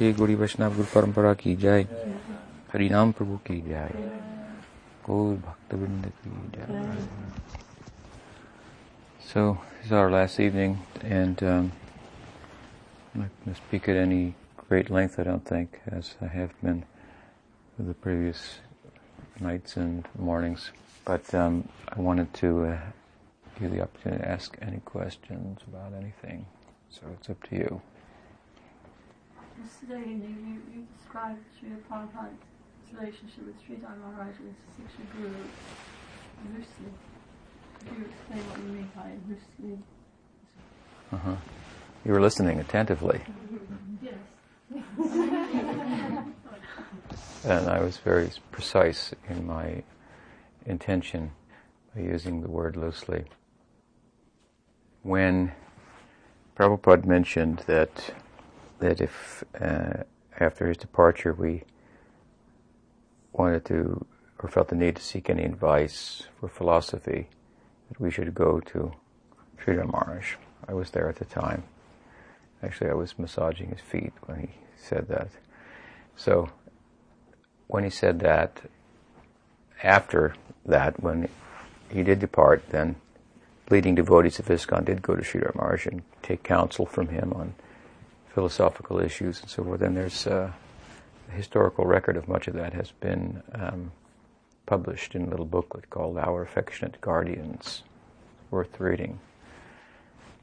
श्री गुरु वैष्णव गुरु परंपरा की जय हरिनाम प्रभु की जय गौर भक्तवृंद की जय So this is our last evening, and um, I'm not going to speak at any great length, I don't think, as I have been for the previous nights and mornings. But um, I wanted to uh, give you the opportunity to ask any questions about anything. So it's up to you. Yesterday you, you, you described Sri Prabhupada's relationship with Sri Maharaj as Siksha Guru loosely. Could you explain what you mean by loosely? Uh-huh. You were listening attentively, Yes. and I was very precise in my intention by using the word loosely. When Prabhupada mentioned that that if uh, after his departure we wanted to or felt the need to seek any advice for philosophy, that we should go to Sridhar Maharaj. I was there at the time. Actually, I was massaging his feet when he said that. So, when he said that, after that, when he did depart, then leading devotees of ISKCON did go to Sridhar Maharaj and take counsel from him on philosophical issues and so forth. And there's uh, a historical record of much of that has been um, published in a little booklet called Our Affectionate Guardians. Worth reading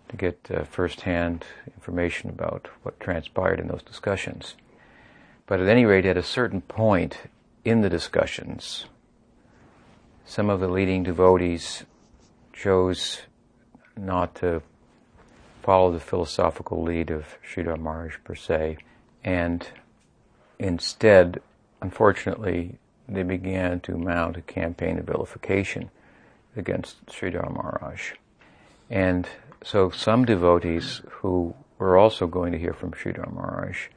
to get uh, first-hand information about what transpired in those discussions. But at any rate, at a certain point in the discussions, some of the leading devotees chose not to follow the philosophical lead of Sridhar Maharaj per se, and instead, unfortunately, they began to mount a campaign of vilification against Sridhar Maharaj. And so some devotees who were also going to hear from Sridhar Maharaj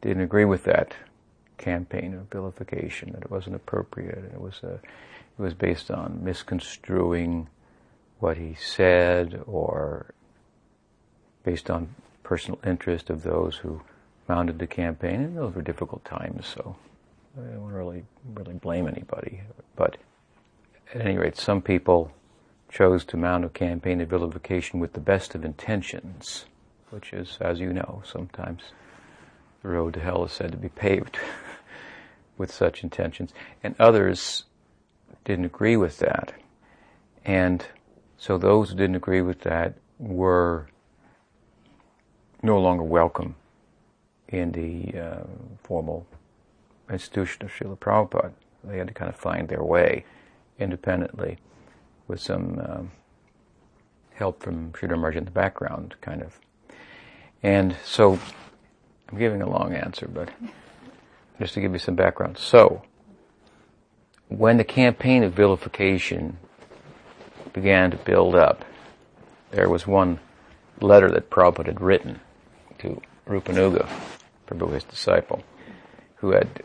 didn't agree with that campaign of vilification, that it wasn't appropriate, it was, a, it was based on misconstruing what he said or based on personal interest of those who mounted the campaign, and those were difficult times, so I don't really, really blame anybody. But at any rate, some people chose to mount a campaign of vilification with the best of intentions, which is, as you know, sometimes the road to hell is said to be paved with such intentions. And others didn't agree with that. And so those who didn't agree with that were no longer welcome in the uh, formal institution of Srila Prabhupada. They had to kind of find their way independently with some um, help from Sridhar Maharaj in the background, kind of. And so, I'm giving a long answer, but just to give you some background. So, when the campaign of vilification began to build up, there was one letter that Prabhupada had written to Rupanuga, Prabhu, his disciple, who had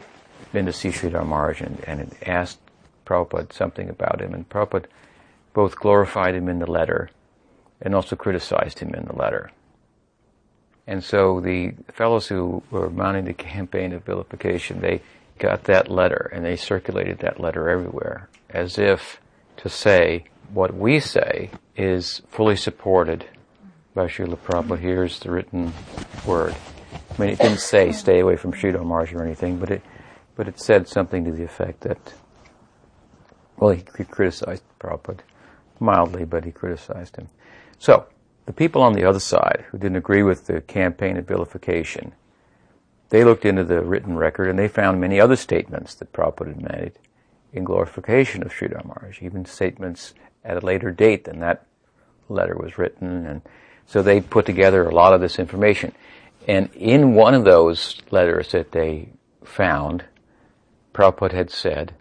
been to see Sridhar Maharaj and, and had asked Prabhupada something about him. And Prabhupada both glorified him in the letter and also criticized him in the letter. And so the fellows who were mounting the campaign of vilification, they got that letter and they circulated that letter everywhere as if to say what we say is fully supported by Srila Prabhupada. Here's the written word. I mean, it didn't say stay away from Sridhar Maharaj or anything, but it, but it said something to the effect that, well, he, he criticized Prabhupada mildly, but he criticized him. So, the people on the other side who didn't agree with the campaign of vilification, they looked into the written record and they found many other statements that Prabhupada had made in glorification of Sridhar Maharaj, even statements at a later date than that letter was written. And so they put together a lot of this information. And in one of those letters that they found, Prabhupada had said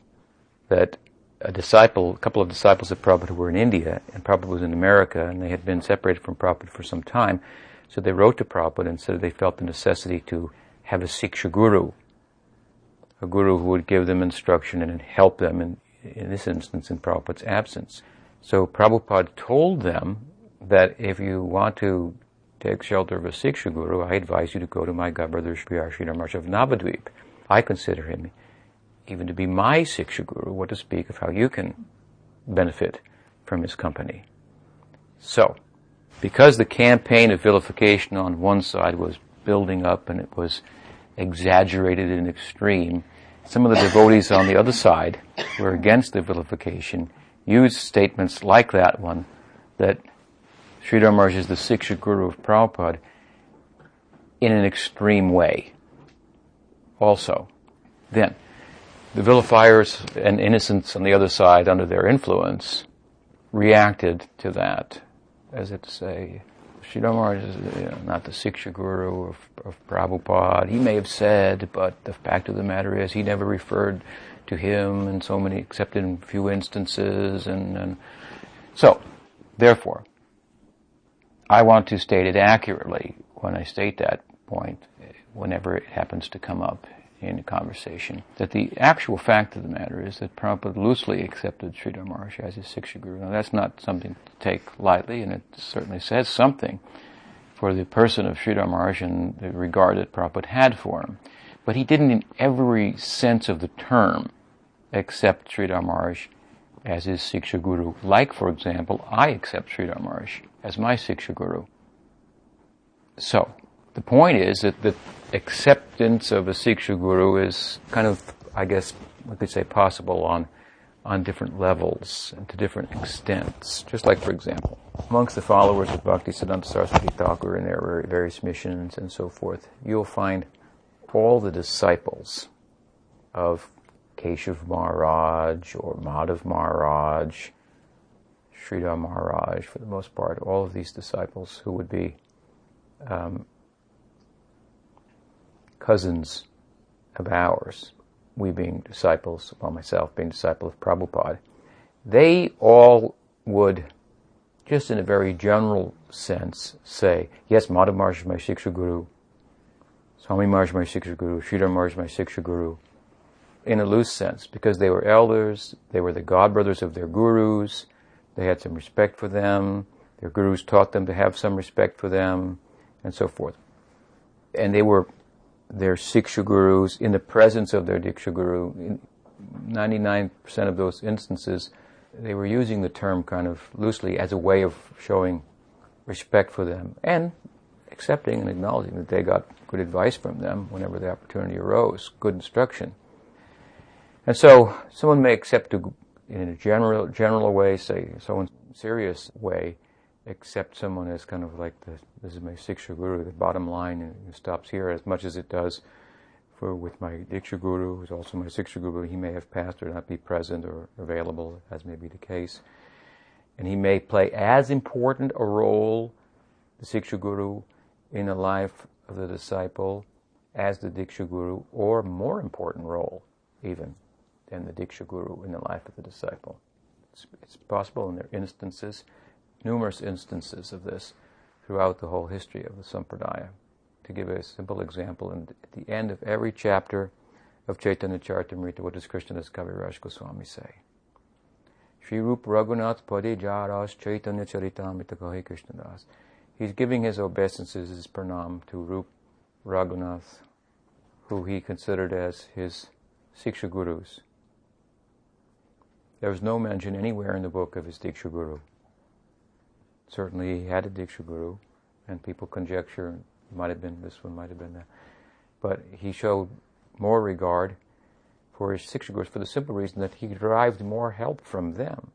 that a disciple, a couple of disciples of Prabhupada were in India, and Prabhupada was in America, and they had been separated from Prabhupada for some time. So they wrote to Prabhupada and said they felt the necessity to have a Siksha Guru, a guru who would give them instruction and help them in, in this instance in Prabhupada's absence. So Prabhupada told them that if you want to take shelter of a Siksha Guru, I advise you to go to my godbrother Sri Sridhar Maharaj of Navadvip. I consider him even to be my Siksha Guru, what to speak of how you can benefit from his company. So, because the campaign of vilification on one side was building up and it was exaggerated and extreme, some of the devotees on the other side were against the vilification used statements like that one that Sridhar Maharaj is the Siksha Guru of Prabhupada in an extreme way. Also, then, the vilifiers and innocents on the other side, under their influence, reacted to that, as if to say, Sridhar Maharaj is you know, not the Siksha Guru of, of Prabhupada. He may have said, but the fact of the matter is he never referred to him in so many, except in few instances. And, and so, therefore, I want to state it accurately when I state that point, whenever it happens to come up in conversation, that the actual fact of the matter is that Prabhupada loosely accepted Sridhar Maharaj as his Siksha Guru. Now that's not something to take lightly, and it certainly says something for the person of Sridhar Maharaj and the regard that Prabhupada had for him. But he didn't in every sense of the term accept Sridhar Maharaj as his Siksha Guru. Like, for example, I accept Sridhar Maharaj as my Siksha Guru. So, the point is that the acceptance of a Siksha Guru is kind of, I guess, we could say possible on, on different levels and to different extents. Just like, for example, amongst the followers of Bhakti Siddhanta Saraswati Thakur and their various missions and so forth, you'll find all the disciples of Keshav Maharaj or Madhav Maharaj, Sridhar Maharaj, for the most part, all of these disciples who would be um, cousins of ours, we being disciples, well, myself being disciple of Prabhupada, they all would, just in a very general sense, say, yes, Madhav Maharaj is my Siksha Guru, Swami Maharaj is my Siksha Guru, Sridhar Maharaj is my Siksha Guru, in a loose sense, because they were elders, they were the godbrothers of their gurus, they had some respect for them, their gurus taught them to have some respect for them, and so forth. And they were their Siksha gurus in the presence of their Diksha guru. In 99% of those instances, they were using the term kind of loosely as a way of showing respect for them and accepting and acknowledging that they got good advice from them whenever the opportunity arose, good instruction. And so someone may accept to, in a general, general way, say, so someone serious way, accept someone as kind of like the, this is my Siksha Guru, the bottom line, stops here as much as it does for with my Diksha Guru, who's also my Siksha Guru. He may have passed or not be present or available, as may be the case. And he may play as important a role, the Siksha Guru, in the life of the disciple as the Diksha Guru, or more important role, even, than the Diksha Guru in the life of the disciple. It's, it's possible, and there are instances numerous instances of this throughout the whole history of the Sampradaya. To give a simple example, and at the end of every chapter of Chaitanya Charitamrita, what does Krishnadas Kaviraj Goswami say? Sri Rup Raghunath Pade Jaras Chaitanya Charitamrita Kahi Krishnadas. He's giving his obeisances, his pranam to Rup Raghunath, who he considered as his Siksha Gurus. There was no mention anywhere in the book of his Diksha Guru. Certainly he had a Diksha Guru, and people conjecture might have been this one, might have been that. But he showed more regard for his Siksha Gurus for the simple reason that he derived more help from them.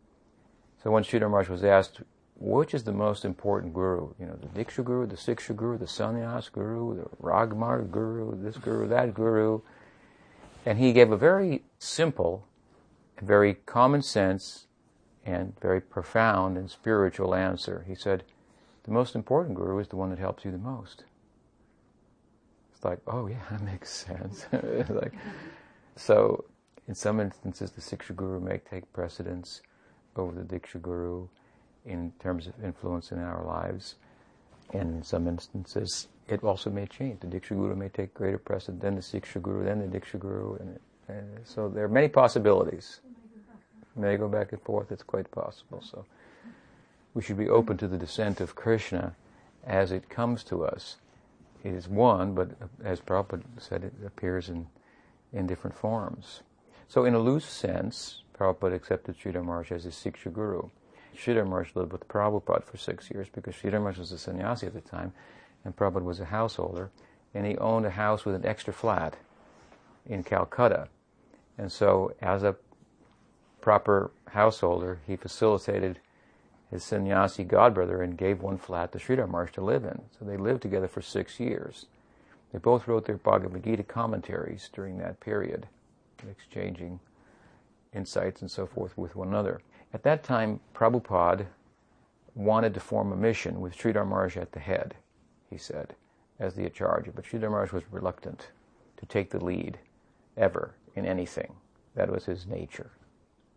So when Sridhar Maharaj was asked, which is the most important guru? You know, the Diksha Guru, the Siksha Guru, the Sannyas Guru, the Ragmar Guru, this Guru, that Guru. And he gave a very simple, very common sense, and very profound and spiritual answer. He said, the most important guru is the one that helps you the most. It's like, oh yeah, that makes sense. like, so in some instances, the Siksha Guru may take precedence over the Diksha Guru in terms of influence in our lives. And in some instances, it also may change. The Diksha Guru may take greater precedence than the Siksha Guru, then the Diksha Guru. And, and so there are many possibilities may go back and forth, it's quite possible. So we should be open to the descent of Krishna as it comes to us. It is one, but as Prabhupada said, it appears in, in different forms. So in a loose sense, Prabhupada accepted Sridhar Maharaj as his Siksha Guru. Sridhar Maharaj lived with Prabhupada for six years because Sridhar Maharaj was a sannyasi at the time and Prabhupada was a householder and he owned a house with an extra flat in Calcutta. And so as a proper householder, he facilitated his sannyasi godbrother and gave one flat to Sridhar Maharaj to live in. So they lived together for six years. They both wrote their Bhagavad Gita commentaries during that period, exchanging insights and so forth with one another. At that time, Prabhupada wanted to form a mission with Sridhar Maharaj at the head, he said, as the Acharya, but Sridhar Maharaj was reluctant to take the lead ever in anything. That was his nature.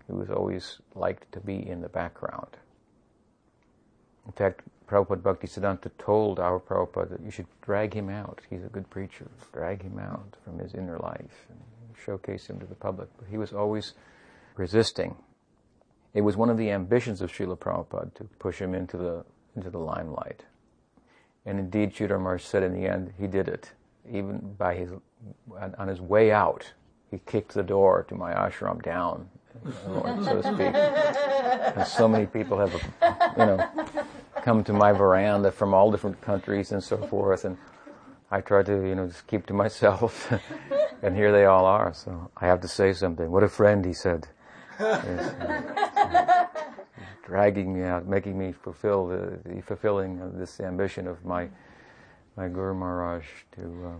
He was always liked to be in the background. In fact, Prabhupada Bhaktisiddhanta told our Prabhupada that you should drag him out. He's a good preacher. Drag him out from his inner life and showcase him to the public. But he was always resisting. It was one of the ambitions of Srila Prabhupada to push him into the, into the limelight. And indeed, Maharaj said in the end, he did it. Even by his, on his way out, he kicked the door to my ashram down, so to speak. And so many people have, you know, come to my veranda from all different countries and so forth, and I try to, you know, just keep to myself. and here they all are, so I have to say something. What a friend, he said. Yes, dragging me out, making me fulfill the, the fulfilling of this ambition of my my Guru Maharaj to, uh,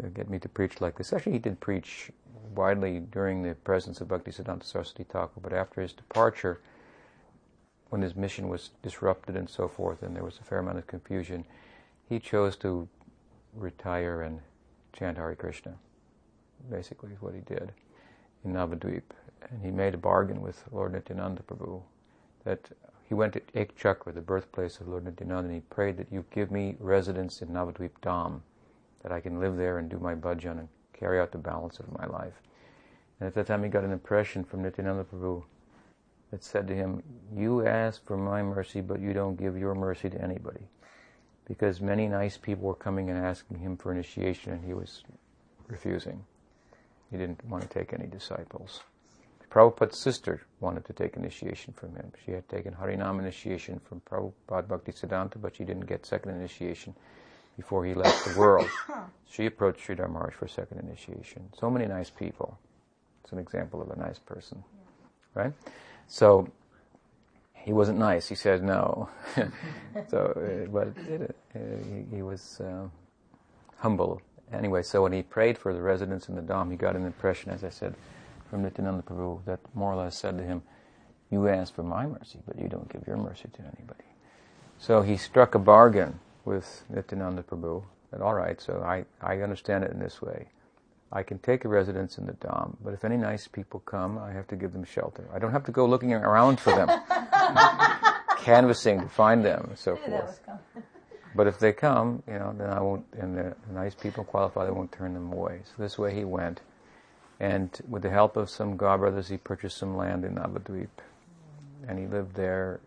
to get me to preach like this. Actually, he did preach widely during the presence of Bhaktisiddhanta Saraswati Thakur, but after his departure, when his mission was disrupted and so forth, and there was a fair amount of confusion, he chose to retire and chant Hare Krishna. Basically, is what he did in Navadvip. And he made a bargain with Lord Nityananda Prabhu that he went to Ekchakra, the birthplace of Lord Nityananda, and he prayed that you give me residence in Navadvip Dham, that I can live there and do my bhajan and carry out the balance of my life. And at that time he got an impression from Nityananda Prabhu that said to him, You ask for my mercy, but you don't give your mercy to anybody. Because many nice people were coming and asking him for initiation, and he was refusing. He didn't want to take any disciples. Prabhupada's sister wanted to take initiation from him. She had taken Harinam initiation from Prabhupada Bhaktisiddhanta, but she didn't get second initiation before he left the world. She approached Sridhar Maharaj for second initiation. So many nice people. It's an example of a nice person, right? So he wasn't nice. He said no. so, uh, but uh, he, he, was uh, humble. Anyway, so when he prayed for the residents in the Dham, he got an impression, as I said, from Nityananda Prabhu that more or less said to him, "You ask for my mercy, but you don't give your mercy to anybody." So he struck a bargain with Nityananda Prabhu that all right, so I, I understand it in this way. I can take a residence in the Dham, but if any nice people come, I have to give them shelter. I don't have to go looking around for them, canvassing to find them, and so forth. But if they come, you know, then I won't, and the nice people qualify, I won't turn them away. So this way he went. And with the help of some God brothers, he purchased some land in Navadvip. And he lived there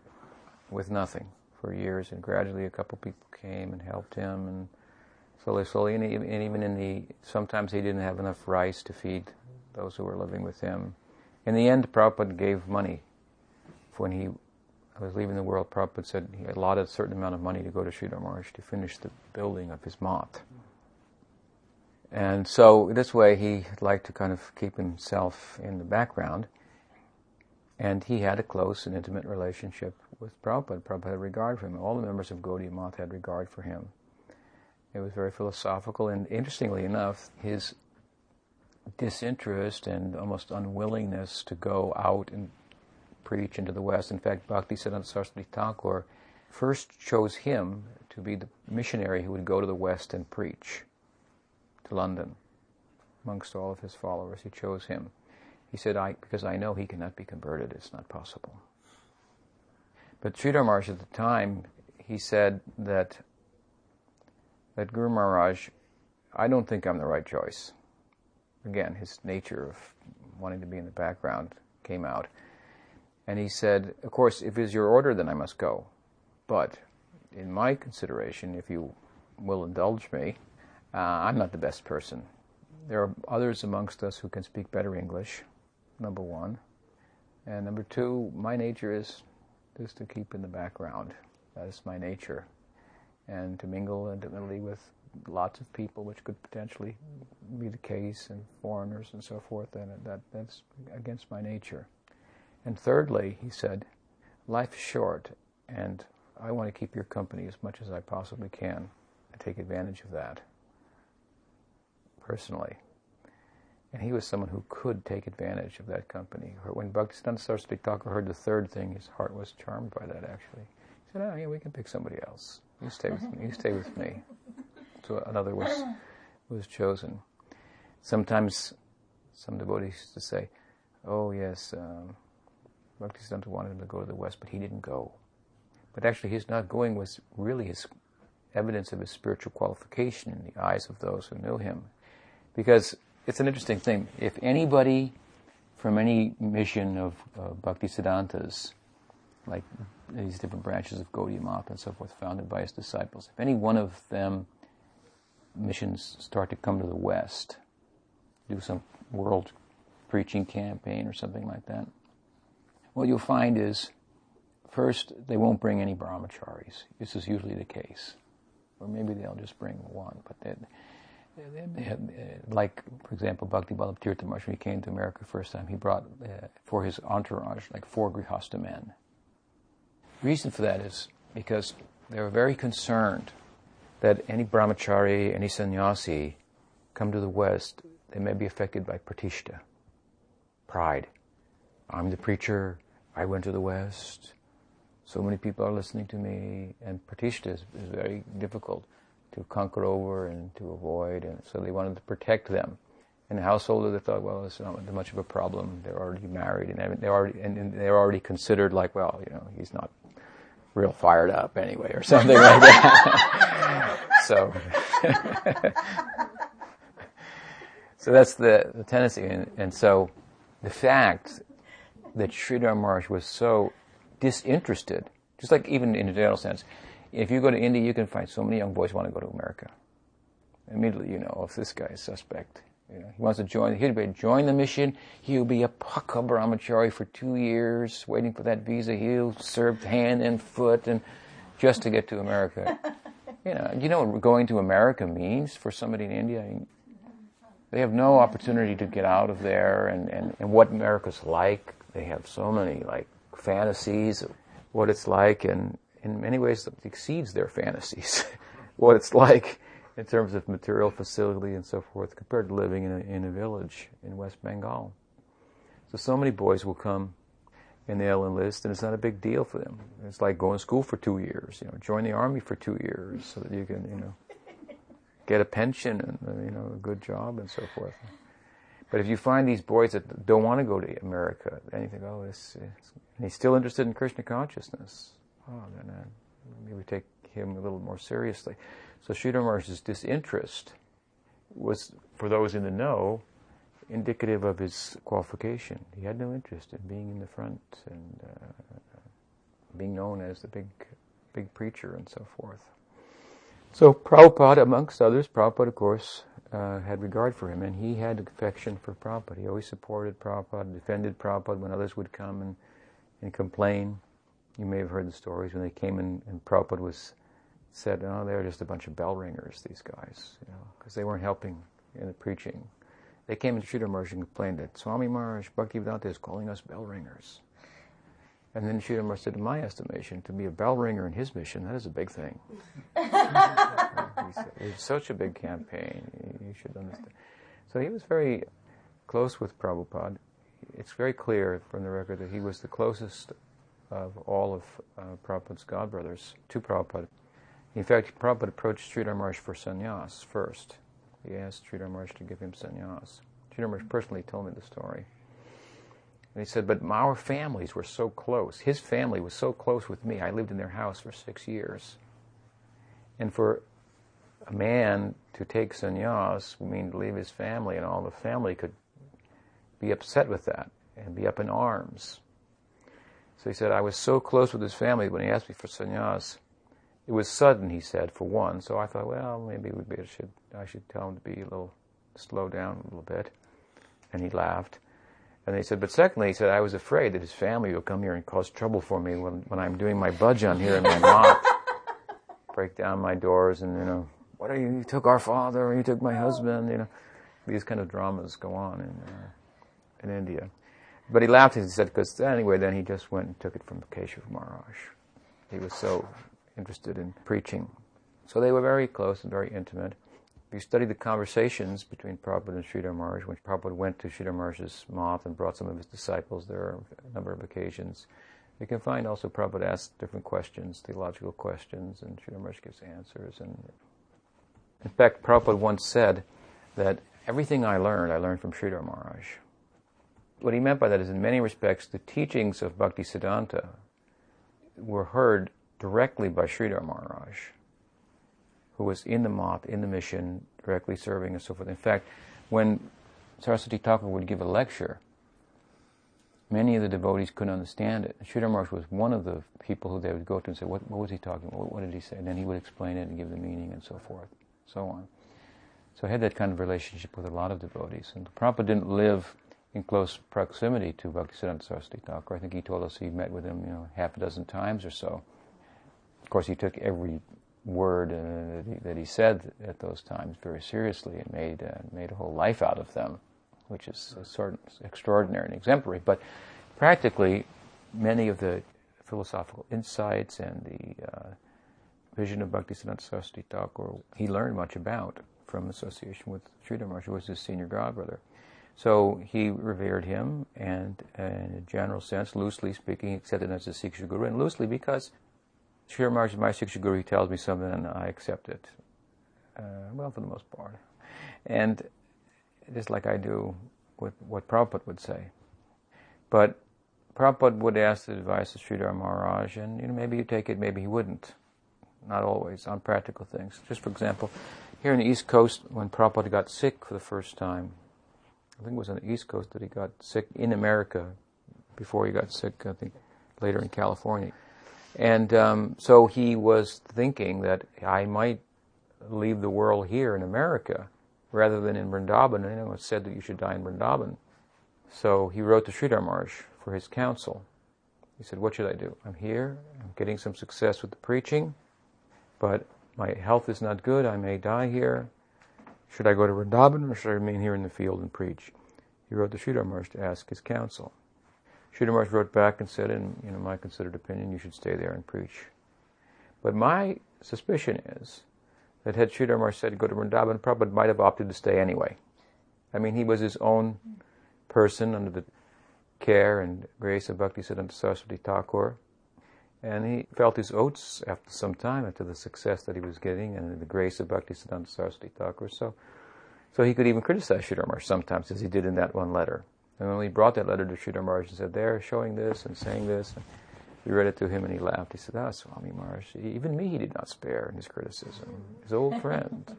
with nothing for years. And gradually a couple people came and helped him. And slowly, slowly, and even in the, sometimes he didn't have enough rice to feed those who were living with him. In the end, Prabhupada gave money. When he was leaving the world, Prabhupada said he allotted a certain amount of money to go to Sridhar Maharaj to finish the building of his math. And so this way he liked to kind of keep himself in the background. And he had a close and intimate relationship with Prabhupada. Prabhupada had regard for him. All the members of Gaudiya Math had regard for him. It was very philosophical, and interestingly enough, his disinterest and almost unwillingness to go out and preach into the West. In fact, Bhaktisiddhanta Saraswati Thakur first chose him to be the missionary who would go to the West and preach to London. Amongst all of his followers, he chose him. He said, I, because I know he cannot be converted, it's not possible. But Sridhar Maharaj at the time, he said that that Guru Maharaj, I don't think I'm the right choice. Again, his nature of wanting to be in the background came out. And he said, Of course, if it's your order, then I must go. But in my consideration, if you will indulge me, uh, I'm not the best person. There are others amongst us who can speak better English, number one. And number two, my nature is just to keep in the background. That is my nature. And to mingle intimately with lots of people, which could potentially be the case, and foreigners and so forth, and that, that's against my nature. And thirdly, he said, life is short, and I want to keep your company as much as I possibly can and take advantage of that personally. And he was someone who could take advantage of that company. When Bhaktisiddhanta Saraswati Thakur heard the third thing, his heart was charmed by that actually. He said, oh yeah, we can pick somebody else. You stay with me. You stay with me. So another was, was chosen. Sometimes some devotees used to say, oh yes, um, Bhaktisiddhanta wanted him to go to the West, but he didn't go. But actually, his not going was really his evidence of his spiritual qualification in the eyes of those who knew him. Because it's an interesting thing. If anybody from any mission of uh, Bhaktisiddhanta's, like these different branches of Gaudiya Math and so forth, founded by his disciples, if any one of them missions start to come to the West, do some world preaching campaign or something like that, what you'll find is First, they won't bring any brahmacharis. This is usually the case. Or maybe they'll just bring one. But uh, like, for example, Bhakti Vallabh Tirtha Maharaj, when he came to America first time, he brought uh, for his entourage like four Grihastha men. Reason for that is because they were very concerned that any brahmachari, any sannyasi come to the West, they may be affected by pratishta, pride. I'm the preacher, I went to the West, so many people are listening to me, and pratishta is, is very difficult to conquer over and to avoid, and so they wanted to protect them. In the household, they thought, well, it's not much of a problem. They're already married, and they're already and they're already considered like, well, you know, he's not real fired up anyway, or something like that. so, so that's the, the tendency, and, and so the fact that Sridhar Maharaj was so disinterested. Just like even in a general sense, if you go to India, you can find so many young boys want to go to America. Immediately, you know, if this guy is suspect. You know, he wants to join. He'll be join the mission. He'll be a Pakha brahmachari for two years, waiting for that visa. He'll serve hand and foot, and just to get to America. you know, you know what going to America means for somebody in India. They have no opportunity to get out of there, and, and, and what America's like. They have so many like fantasies of what it's like, and in many ways exceeds their fantasies. what it's like in terms of material facility and so forth compared to living in a, in a village in West Bengal. So, so many boys will come and they'll enlist, and it's not a big deal for them. It's like going to school for two years, you know, join the army for two years so that you can, you know, get a pension and, uh, you know, a good job and so forth. But if you find these boys that don't want to go to America, then you think, oh, and he's still interested in Krishna consciousness. Oh, then uh, maybe take him a little more seriously. So Sridhar disinterest was, for those in the know, indicative of his qualification. He had no interest in being in the front and uh, being known as the big, big preacher and so forth. So Prabhupada, amongst others, Prabhupada, of course, uh, had regard for him, and he had affection for Prabhupada. He always supported Prabhupada, defended Prabhupada when others would come and, and complain. You may have heard the stories when they came in, and Prabhupada was said, "Oh, they're just a bunch of bell ringers, these guys," you know, because they weren't helping in the preaching. They came to Sridhar Maharaj and complained that Swami Maharaj Bhaktivedanta is calling us bell ringers. And then Sridhar Maharaj said, in my estimation, to be a bell ringer in his mission, that is a big thing. said, it's such a big campaign, you should understand. So he was very close with Prabhupada. It's very clear from the record that he was the closest of all of uh, Prabhupada's godbrothers to Prabhupada. In fact, Prabhupada approached Sridhar Maharaj for sannyas first. He asked Sridhar Maharaj to give him sannyas. Sridhar Maharaj personally told me the story. And he said, but our families were so close. His family was so close with me. I lived in their house for six years. And for a man to take sannyas would mean to leave his family, and all the family could be upset with that and be up in arms. So he said, I was so close with his family when he asked me for sannyas, It was sudden, he said, for one. So I thought, well, maybe we should, I should tell him to be a little, slow down a little bit. And he laughed. And he said, but secondly, he said, I was afraid that his family would come here and cause trouble for me when, when I'm doing my bhajan here in my math. Break down my doors and, you know, what are you, you took our father, you took my husband, you know. These kind of dramas go on in, uh, in India. But he laughed and he said, because anyway, then he just went and took it from Keshav Maharaj. He was so interested in preaching. So they were very close and very intimate. If you study the conversations between Prabhupada and Sridhar Maharaj, when Prabhupada went to Sridhar Maharaj's math and brought some of his disciples there on a number of occasions, you can find also Prabhupada asks different questions, theological questions, and Sridhar Maharaj gives answers. And in fact, Prabhupada once said that everything I learned, I learned from Sridhar Maharaj. What he meant by that is, in many respects, the teachings of Bhakti Siddhanta were heard directly by Sridhar Maharaj, who was in the math, in the mission, directly serving and so forth. In fact, when Saraswati Thakur would give a lecture, many of the devotees couldn't understand it. Sridhar Maharaj was one of the people who they would go to and say, what, what was he talking about? What, what, did he say? And then he would explain it and give the meaning and so forth, so on. So I had that kind of relationship with a lot of devotees. And Prabhupada didn't live in close proximity to Bhaktisiddhanta Saraswati Thakur. I think he told us he met with him, you know, half a dozen times or so. Of course, he took every word uh, that, he, that, he, said at those times very seriously and made uh, made a whole life out of them, which is sort of extraordinary and exemplary. But practically, many of the philosophical insights and the uh, vision of Bhaktisiddhanta Saraswati Thakur he learned much about from association with Sridhar Maharaj, who was his senior godbrother. So he revered him, and uh, in a general sense, loosely speaking, accepted him as a Siksha Guru, and loosely because Sri Maharaj is my Siksha Guru, he tells me something and I accept it. Uh, well, for the most part. And just like I do with what Prabhupada would say. But Prabhupada would ask the advice of Sridhar Maharaj, and you know, maybe you take it, maybe he wouldn't. Not always, on practical things. Just for example, here in the East Coast, when Prabhupada got sick for the first time, I think it was on the East Coast that he got sick in America before he got sick, I think later in California. And um, so he was thinking that I might leave the world here in America rather than in Vrindavan. And it said that you should die in Vrindavan. So he wrote to Sridhar Maharaj for his counsel. He said, What should I do? I'm here, I'm getting some success with the preaching, but my health is not good, I may die here. Should I go to Vrindavan or should I remain here in the field and preach? He wrote to Sridhar Maharaj to ask his counsel. Sridhar Maharaj wrote back and said, in you know, my considered opinion, you should stay there and preach. But my suspicion is that had Sridhar Maharaj said go to Vrindavan, Prabhupada might have opted to stay anyway. I mean, he was his own mm. person under the care and grace of Bhaktisiddhanta Saraswati Thakur. And he felt his oats after some time, after the success that he was getting and the grace of Bhaktisiddhanta Saraswati Thakur. So, so he could even criticize Sridhar sometimes, as he did in that one letter. And when he brought that letter to Sridhar Maharaj and said, they're showing this and saying this, and we read it to him and he laughed. He said, ah, Swami Maharaj, even me he did not spare in his criticism. His old friend.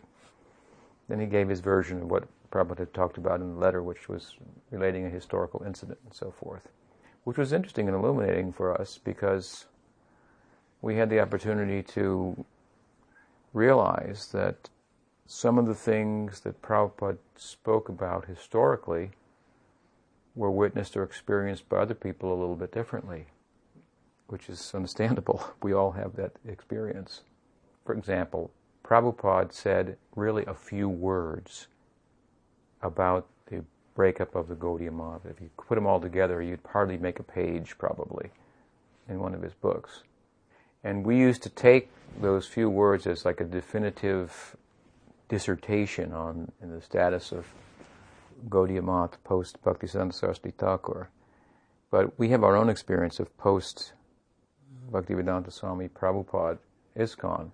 then he gave his version of what Prabhupada had talked about in the letter, which was relating a historical incident and so forth, which was interesting and illuminating for us because we had the opportunity to realize that some of the things that Prabhupada spoke about historically were witnessed or experienced by other people a little bit differently, which is understandable. We all have that experience. For example, Prabhupada said really a few words about the breakup of the Gaudiya. If you put them all together, you'd hardly make a page, probably, in one of his books. And we used to take those few words as like a definitive dissertation on the status of Gaudiya Math post Bhaktisiddhanta Saraswati Thakur. But we have our own experience of post Bhaktivedanta Swami Prabhupada ISKCON.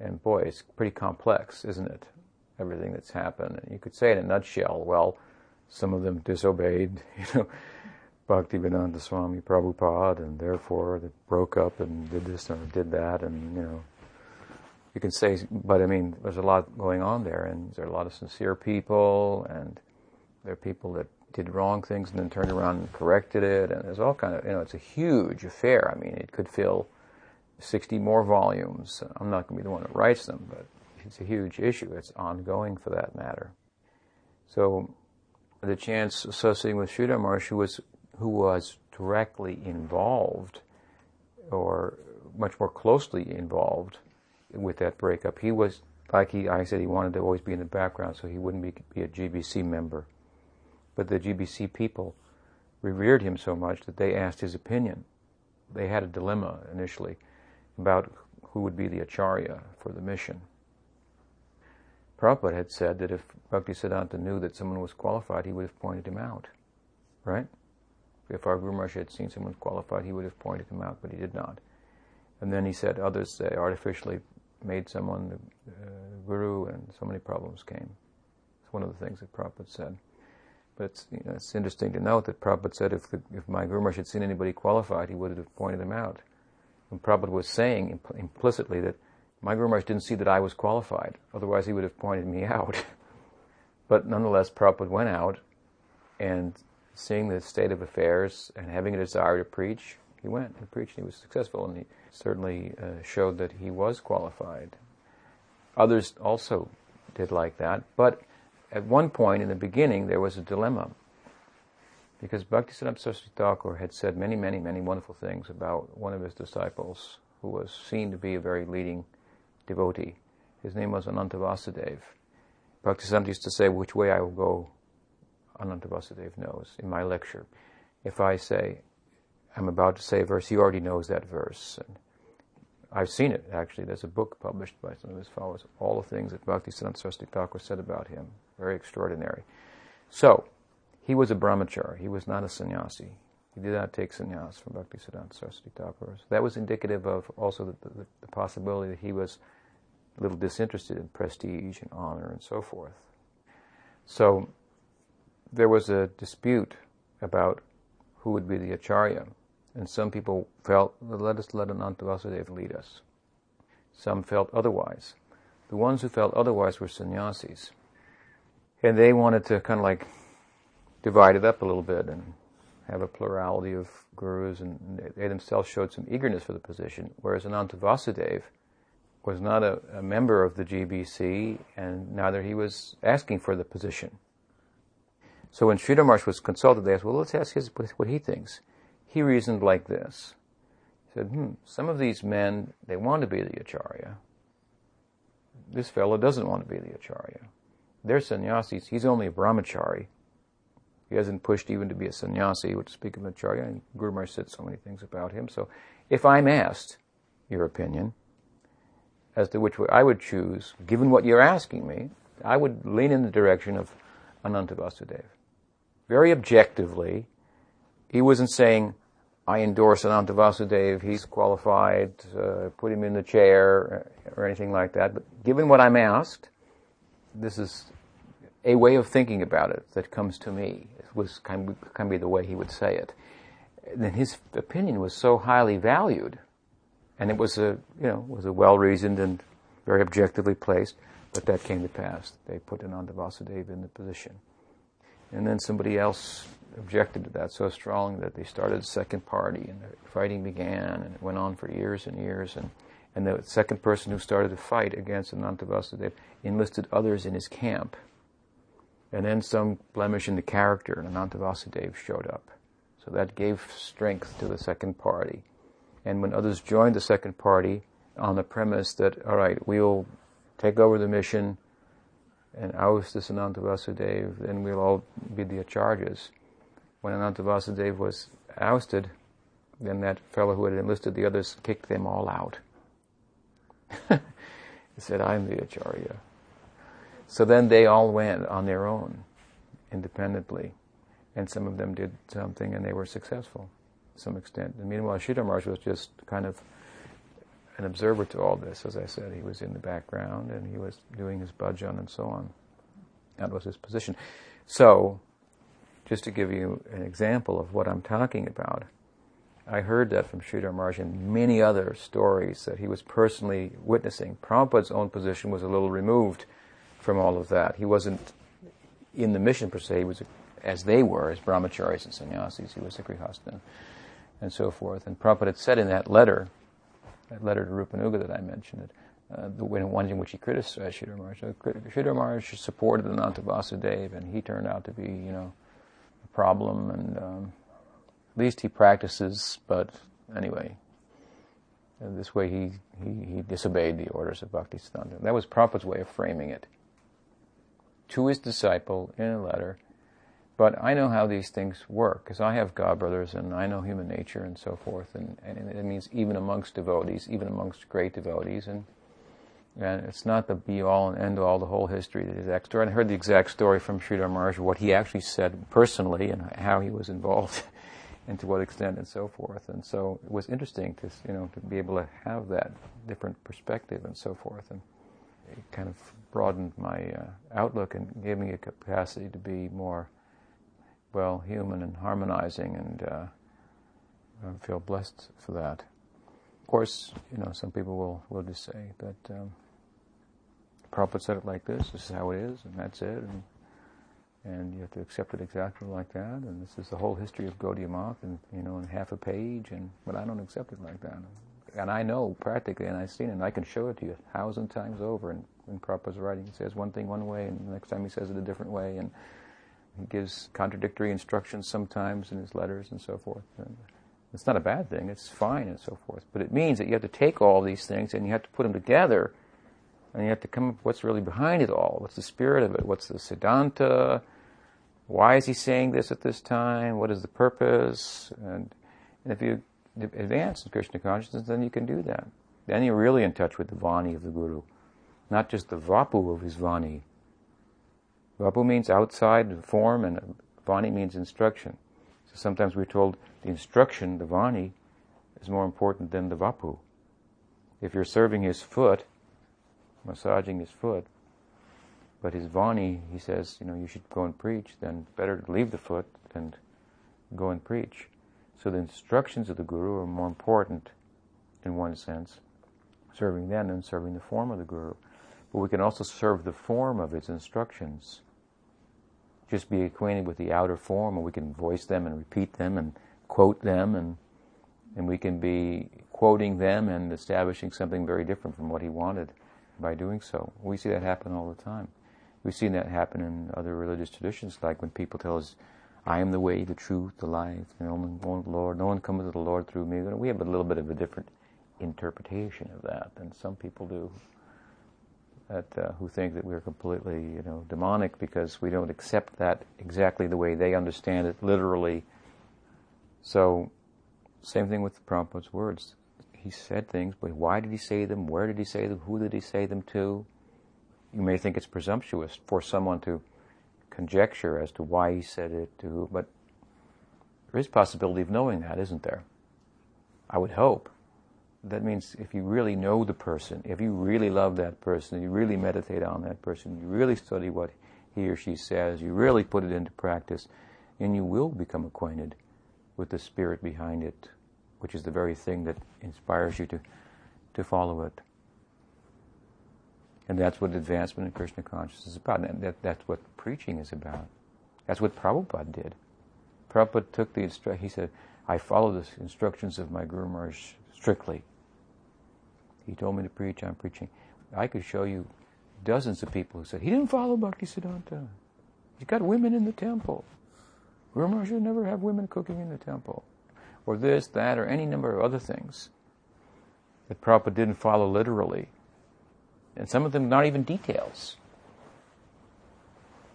And boy, it's pretty complex, isn't it? Everything that's happened. And you could say in a nutshell, well, some of them disobeyed, you know, Bhaktivedanta Swami Prabhupada, and therefore they broke up and did this and did that, and you know, you can say, but I mean, there's a lot going on there, and there are a lot of sincere people, and there are people that did wrong things and then turned around and corrected it, and there's all kind of, you know, it's a huge affair. I mean, it could fill 60 more volumes. I'm not going to be the one that writes them, but it's a huge issue. It's ongoing for that matter. So the chance associating with Sridhar Maharaj, who was, who was directly involved or much more closely involved with that breakup, he was, like he, I said, he wanted to always be in the background so he wouldn't be, be a GBC member. But the GBC people revered him so much that they asked his opinion. They had a dilemma initially about who would be the acharya for the mission. Prabhupada had said that if Bhaktisiddhanta knew that someone was qualified, he would have pointed him out. Right? If our Guru Maharaj had seen someone qualified, he would have pointed him out, but he did not. And then he said others they artificially made someone the uh, guru, and so many problems came. It's one of the things that Prabhupada said. But it's, you know, it's interesting to note that Prabhupada said if, the, if my Guru Maharaj had seen anybody qualified, he would have pointed them out. And Prabhupada was saying impl- implicitly that my Guru Maharaj didn't see that I was qualified, otherwise he would have pointed me out. but nonetheless, Prabhupada went out and seeing the state of affairs and having a desire to preach, he went and preached. And he was successful, and he certainly uh, showed that he was qualified. Others also did like that, but at one point in the beginning there was a dilemma because Bhaktisiddhanta Saraswati Thakur had said many, many, many wonderful things about one of his disciples who was seen to be a very leading devotee. His name was Ananta Vasudev. Bhaktisiddhanta used to say, which way I will go, Ananta Vasudev knows, in my lecture. If I say, I'm about to say a verse, he already knows that verse. And I've seen it, actually. There's a book published by some of his followers, all the things that Bhaktisiddhanta Saraswati Thakur said about him. Very extraordinary. So, he was a brahmachari. He was not a sannyasi. He did not take sannyas from Bhaktisiddhanta Saraswati Thakur. So that was indicative of also the, the, the possibility that he was a little disinterested in prestige and honor and so forth. So there was a dispute about who would be the acharya. And some people felt, let us let Ananta Vasudeva lead us. Some felt otherwise. The ones who felt otherwise were sannyasis. And they wanted to kind of like divide it up a little bit and have a plurality of gurus, and they themselves showed some eagerness for the position, whereas Ananta Vasudeva was not a, a, member of the GBC, and neither he was asking for the position. So when Sridhar Maharaj was consulted, they asked, well, let's ask his, what he thinks. He reasoned like this. He said, hmm, some of these men, they want to be the Acharya. This fellow doesn't want to be the Acharya. They're sannyasis. He's only a brahmachari. He hasn't pushed even to be a sannyasi, which speak of Acharya, and Guru Maharaj said so many things about him. So if I'm asked your opinion as to which way I would choose, given what you're asking me, I would lean in the direction of Ananta Vasudeva. Very objectively, he wasn't saying, I endorse Ananta Vasudeva, he's qualified, uh, put him in the chair, or anything like that. But given what I'm asked, this is a way of thinking about it that comes to me. It was kind of, kind of the way he would say it. Then his opinion was so highly valued, and it was a you know was a well reasoned and very objectively placed. But that came to pass. They put Ananta Vasudeva in the position, and then somebody else objected to that so strongly that they started a second party, and the fighting began, and it went on for years and years. And and the second person who started the fight against Ananta Vasudeva enlisted others in his camp and then some blemish in the character, and Ananta Vasudeva showed up. So that gave strength to the second party. And when others joined the second party on the premise that, all right, we'll take over the mission and oust this Ananta Vasudeva, then we'll all be the acharyas. When Ananta Vasudeva was ousted, then that fellow who had enlisted the others kicked them all out. he said, I'm the acharya. So then they all went on their own, independently. And some of them did something and they were successful to some extent. And meanwhile, Sridhar Maharaj was just kind of an observer to all this. As I said, he was in the background and he was doing his bhajan and so on. That was his position. So, just to give you an example of what I'm talking about, I heard that from Sridhar Maharaj and many other stories that he was personally witnessing. Prabhupada's own position was a little removed from all of that. He wasn't in the mission per se. He was, as they were, as brahmacharis and sannyasis. He was a grihastha and so forth. And Prabhupada had said in that letter that letter to Rupanuga that I mentioned, uh, the one in which he criticized Sridhar Maharaj. So Sridhar Maharaj supported Ananta Vasudeva, and he turned out to be, you know, a problem, and um, at least he practices, but anyway, uh, this way he, he, he, disobeyed the orders of Bhaktisiddhanta. That was Prabhupada's way of framing it. To his disciple in a letter, but I know how these things work because I have godbrothers and I know human nature and so forth, and, and it means even amongst devotees, even amongst great devotees, and and it's not the be all and end all, the whole history, the exact story. I heard the exact story from Sridhar Maharaj, what he actually said personally and how he was involved and to what extent and so forth. And so it was interesting to, you know, to be able to have that different perspective and so forth. And it kind of broadened my uh, outlook and gave me a capacity to be more, well, human and harmonizing and uh, I feel blessed for that. Of course, you know, some people will, will just say that um, Prabhupada said it like this, this is how it is, and that's it, and, and you have to accept it exactly like that, and this is the whole history of Gaudiya Math, and you know, in half a page, and but I don't accept it like that. And I know practically, and I've seen it, and I can show it to you a thousand times over. And when Prabhupada's writing, he says one thing one way, and the next time he says it a different way, and he gives contradictory instructions sometimes in his letters and so forth. And it's not a bad thing; it's fine and so forth. But it means that you have to take all these things and you have to put them together and you have to come up with what's really behind it all. What's the spirit of it? What's the Siddhanta? Why is he saying this at this time? What is the purpose? And, and if you advance in Krishna consciousness, then you can do that. Then you're really in touch with the Vani of the Guru, not just the Vapu of his Vani. Vapu means outside form, and Vani means instruction. So sometimes we're told the instruction, the Vani, is more important than the Vapu. If you're serving his foot, massaging his foot. But his Vani, he says, you know, you should go and preach, then better leave the foot and go and preach. So the instructions of the Guru are more important in one sense, serving them than serving the form of the Guru. But we can also serve the form of its instructions. Just be acquainted with the outer form, and we can voice them and repeat them and quote them, and and we can be quoting them and establishing something very different from what he wanted by doing so. We see that happen all the time. We've seen that happen in other religious traditions, like when people tell us, I am the way, the truth, the life, the only one Lord, no one comes to the Lord through me. We have a little bit of a different interpretation of that than some people do. That, uh, who think that we're completely, you know, demonic because we don't accept that exactly the way they understand it, literally. So, same thing with the Prabhupada's words he said things, but why did he say them? Where did he say them? Who did he say them to? You may think it's presumptuous for someone to conjecture as to why he said it to who, but there is possibility of knowing that, isn't there? I would hope. That means if you really know the person, if you really love that person, you really meditate on that person, you really study what he or she says, you really put it into practice, and you will become acquainted with the spirit behind it, which is the very thing that inspires you to, to follow it. And that's what advancement in Krishna consciousness is about. And that, that's what preaching is about. That's what Prabhupada did. Prabhupada took the instruction, he said, I follow the instructions of my Guru Maharaj strictly. He told me to preach, I'm preaching. I could show you dozens of people who said, he didn't follow Bhakti Siddhanta. He's got women in the temple. Maharaj should never have women cooking in the temple or this, that, or any number of other things that Prabhupada didn't follow literally. And some of them not even details.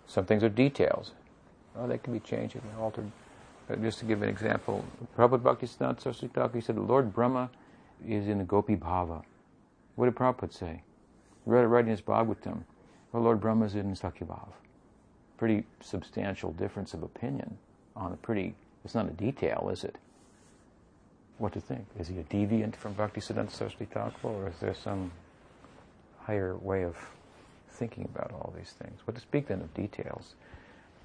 Some things are details. Oh, they can be changed and altered. But just to give an example, Prabhupada Bhaktisiddhanta Saraswati Thakur, he said, Lord Brahma is in the Gopi Bhava. What did Prabhupada say? Read it right in his Bhagavatam. Well, Lord Brahma is in Sakhyabhav. Pretty substantial difference of opinion on a pretty, it's not a detail, is it? what to think. Is he a deviant from Bhaktisiddhanta Saraswati Thakur, or is there some higher way of thinking about all these things? What to speak then of details?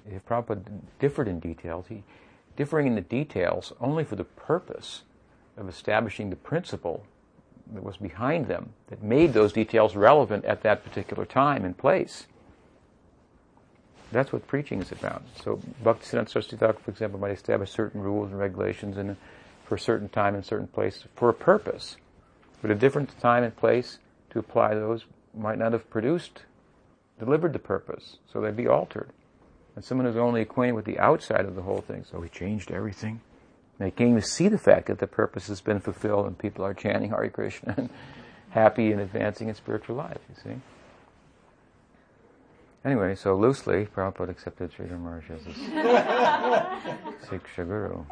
If Prabhupada differed in details, he differing in the details only for the purpose of establishing the principle that was behind them, that made those details relevant at that particular time and place. That's what preaching is about. So Bhaktisiddhanta Saraswati Thakur, for example, might establish certain rules and regulations and for a certain time and certain place for a purpose. But a different time and place to apply those might not have produced, delivered the purpose, so they'd be altered. And someone who's only acquainted with the outside of the whole thing, so he changed everything. They came to see the fact that the purpose has been fulfilled and people are chanting Hare Krishna and happy and advancing in spiritual life, you see. Anyway, so loosely, Prabhupada accepted Sridhar Maharaj as his Siksha Guru.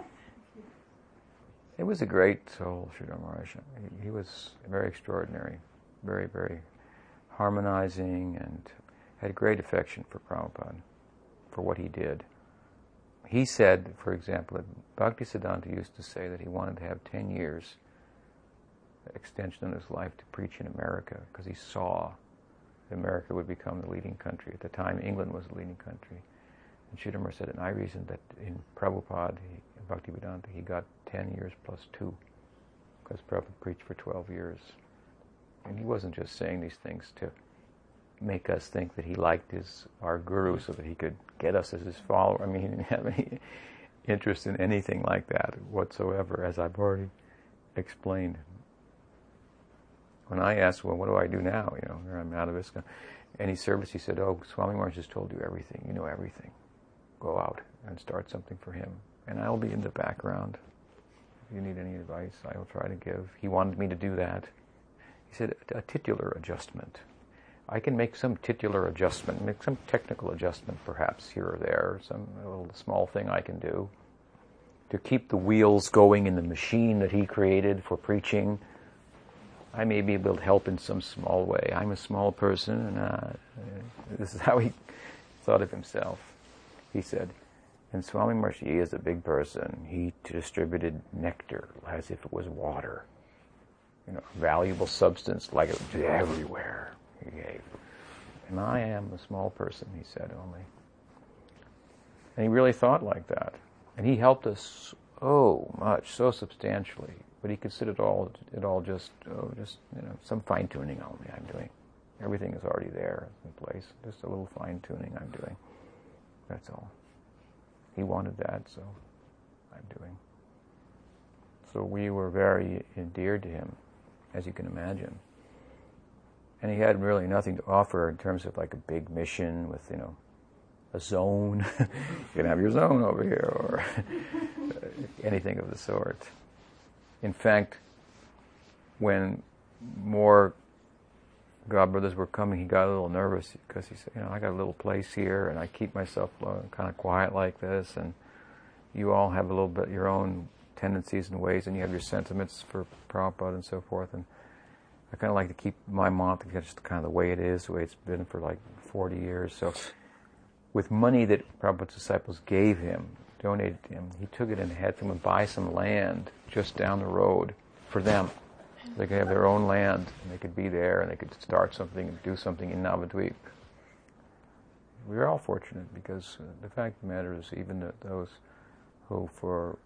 It was a great soul, Sridhar Maharaj. He, he was very extraordinary, very, very harmonizing, and had great affection for Prabhupada, for what he did. He said, for example, that Bhakti Siddhanta used to say that he wanted to have 10 years extension in his life to preach in America because he saw that America would become the leading country. At the time, England was the leading country. And Sridhar said, and I reasoned that in Prabhupada, he, in he got 10 years plus two, because Prabhupada preached for 12 years. And he wasn't just saying these things to make us think that he liked his our guru so that he could get us as his follower. I mean, he didn't have any interest in anything like that whatsoever, as I've already explained when I asked, well, what do I do now? You know, I'm out of ISKCON. Any service, he said, oh, Swami Maharaj has told you everything. You know everything. Go out and start something for him. And I'll be in the background. If you need any advice, I will try to give. He wanted me to do that. He said, a titular adjustment. I can make some titular adjustment, make some technical adjustment perhaps here or there, some little small thing I can do to keep the wheels going in the machine that he created for preaching I may be able to help in some small way. I'm a small person, and uh, this is how he thought of himself. He said, and Swami Maharaj is a big person. He distributed nectar as if it was water. You know, valuable substance like it was everywhere. He gave. And I am a small person, he said only. And he really thought like that. And he helped us so much, so substantially but he considered all it all just oh, just you know some fine tuning only I'm doing. Everything is already there in place. Just a little fine tuning I'm doing. That's all. He wanted that, so I'm doing. So we were very endeared to him, as you can imagine. And he had really nothing to offer in terms of like a big mission with, you know, a zone. you can have your zone over here or anything of the sort. In fact, when more God brothers were coming, he got a little nervous because he said, you know, I got a little place here and I keep myself uh, kind of quiet like this and you all have a little bit your own tendencies and ways and you have your sentiments for Prabhupada and so forth and I kind of like to keep my mantra just kind of the way it is, the way it's been for like 40 years. So with money that Prabhupada's disciples gave him, donated to him. He took it and had someone buy some land just down the road for them. They could have their own land and they could be there and they could start something and do something in Navadvip. We are all fortunate because the fact of the matter is, even those who, for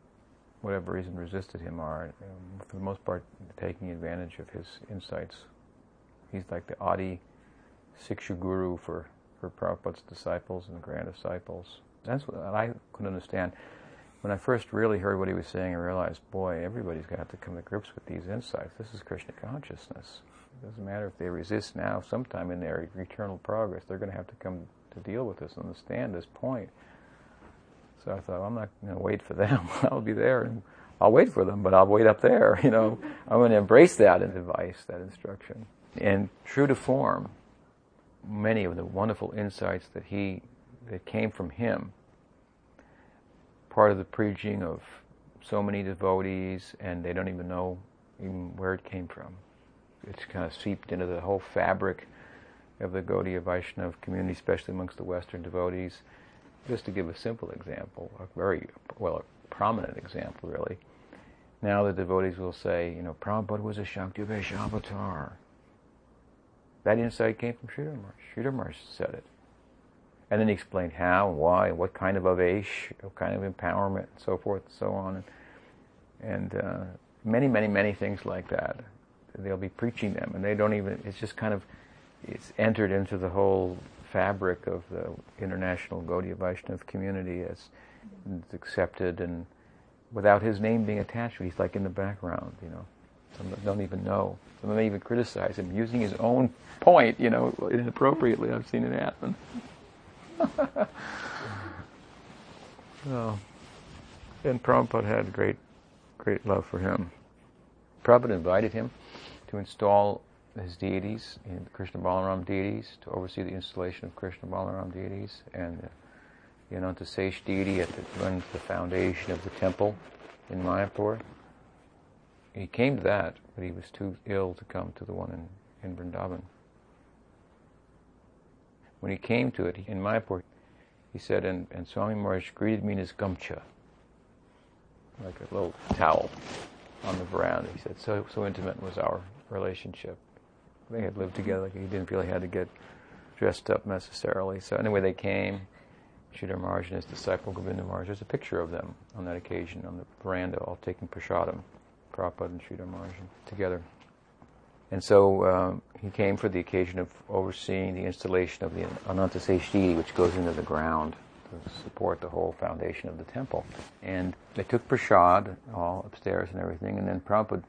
whatever reason, resisted him are, um, for the most part, taking advantage of his insights. He's like the Adi Siksha Guru for, for Prabhupada's disciples and grand disciples. That's what I couldn't understand. When I first really heard what he was saying, I realized, boy, everybody's got to come to grips with these insights. This is Krishna consciousness. It doesn't matter if they resist now, sometime in their eternal progress, they're going to have to come to deal with this, understand this point. So I thought, well, I'm not going to wait for them. I'll be there and I'll wait for them, but I'll wait up there. You know, I'm going to embrace that advice, that instruction. And true to form, many of the wonderful insights that he that came from him. Part of the preaching of so many devotees, and they don't even know even where it came from. It's kind of seeped into the whole fabric of the Gaudiya Vaishnava community, especially amongst the Western devotees. Just to give a simple example, a very, well, a prominent example, really. Now the devotees will say, you know, Prabhupada was a Shakti avatar. That insight came from Sridhar Maharaj said it. And then he explained how and why and what kind of avesh, what kind of empowerment, and so forth and so on. And, and uh, many, many, many things like that. They'll be preaching them, and they don't even, it's just kind of, it's entered into the whole fabric of the international Gaudiya Vaishnava community as it's accepted and without his name being attached, he's like in the background, you know. Some don't even know. Some may even criticize him using his own point, you know, inappropriately. I've seen it happen. so, and Prabhupada had great, great love for him. Prabhupada invited him to install his deities, Krishna Balaram deities, to oversee the installation of Krishna Balaram deities, and uh, the Ananta Sesh deity at the, runs the foundation of the temple in Mayapur. He came to that, but he was too ill to come to the one in, in Vrindavan. When he came to it in Mayapur, he said, and, and Swami Maharaj greeted me in his gamcha, like a little towel on the veranda. He said, so, so intimate was our relationship. They had lived together. He didn't feel he had to get dressed up necessarily. So anyway, they came. Sridhar Maharaj and his disciple Govinda Maharaj. There's a picture of them on that occasion on the veranda, all taking prasadam. Prabhupada and Sridhar Maharaj together. And so um, he came for the occasion of overseeing the installation of the Ananta Seshdi, which goes into the ground to support the whole foundation of the temple. And they took prasad all upstairs and everything, and then Prabhupada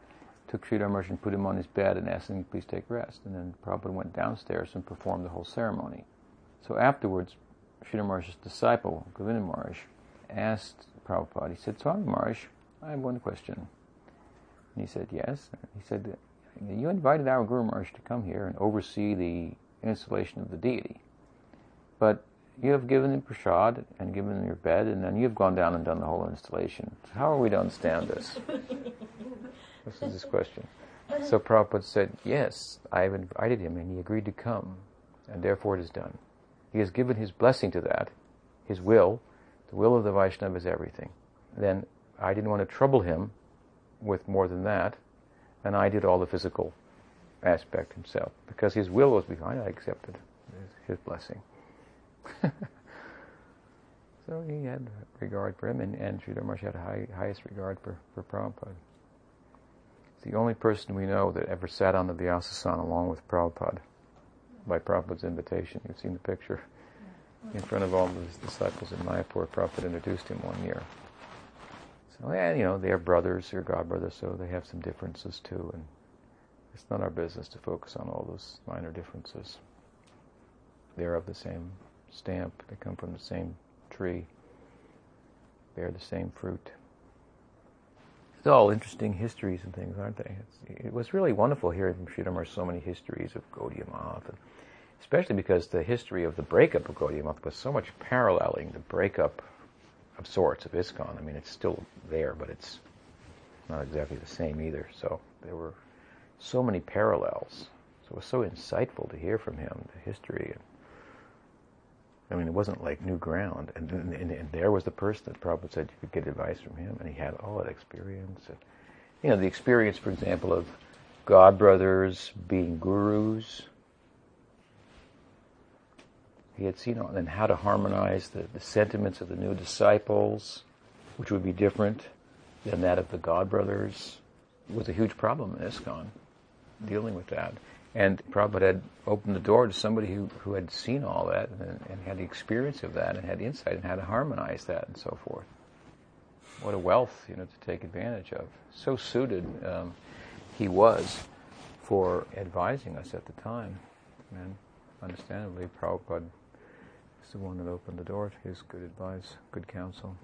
took Maharaj and put him on his bed and asked him, please take rest. And then Prabhupada went downstairs and performed the whole ceremony. So afterwards, Sridhar Maharaj's disciple, Govinda Maharaj, asked Prabhupada, he said, Swami Maharaj, I have one question. And he said, yes. He said, you invited our Guru Maharaj to come here and oversee the installation of the deity. But you have given him prasad and given him your bed, and then you've gone down and done the whole installation. How are we to understand this? this is his question. So Prabhupada said, yes, I have invited him and he agreed to come, and therefore it is done. He has given his blessing to that, his will. The will of the Vaishnava is everything. Then I didn't want to trouble him with more than that, and I did all the physical aspect himself. Because his will was behind I accepted his blessing. so he had regard for him, and, and Sridhar Maharaj had high, highest regard for, for Prabhupada. The only person we know that ever sat on the Vyasasana along with Prabhupada by Prabhupada's invitation. You've seen the picture in front of all his disciples in Mayapur. Prabhupada introduced him one year. So, yeah, you know, they're brothers, they're godbrothers, so they have some differences too, and it's not our business to focus on all those minor differences. They're of the same stamp, they come from the same tree, bear the same fruit. It's all interesting histories and things, aren't they? It's, it was really wonderful hearing from Sridhar so many histories of Gaudiya Math, and especially because the history of the breakup of Gaudiya Math was so much paralleling the breakup of sorts of ISKCON. I mean, it's still there, but it's not exactly the same either. So there were so many parallels. So it was so insightful to hear from him the history. I mean, it wasn't like new ground. And, and, and there was the person that probably said you could get advice from him, and he had all that experience. And, you know, the experience, for example, of God brothers being gurus he had seen and how to harmonize the, the sentiments of the new disciples, which would be different than that of the God brothers, was a huge problem in ISKCON, dealing with that. And Prabhupada had opened the door to somebody who, who had seen all that and, and had the experience of that and had insight and how to harmonize that and so forth. What a wealth, you know, to take advantage of. So suited um, he was for advising us at the time. And understandably, Prabhupada is the one that opened the door to his good advice, good counsel.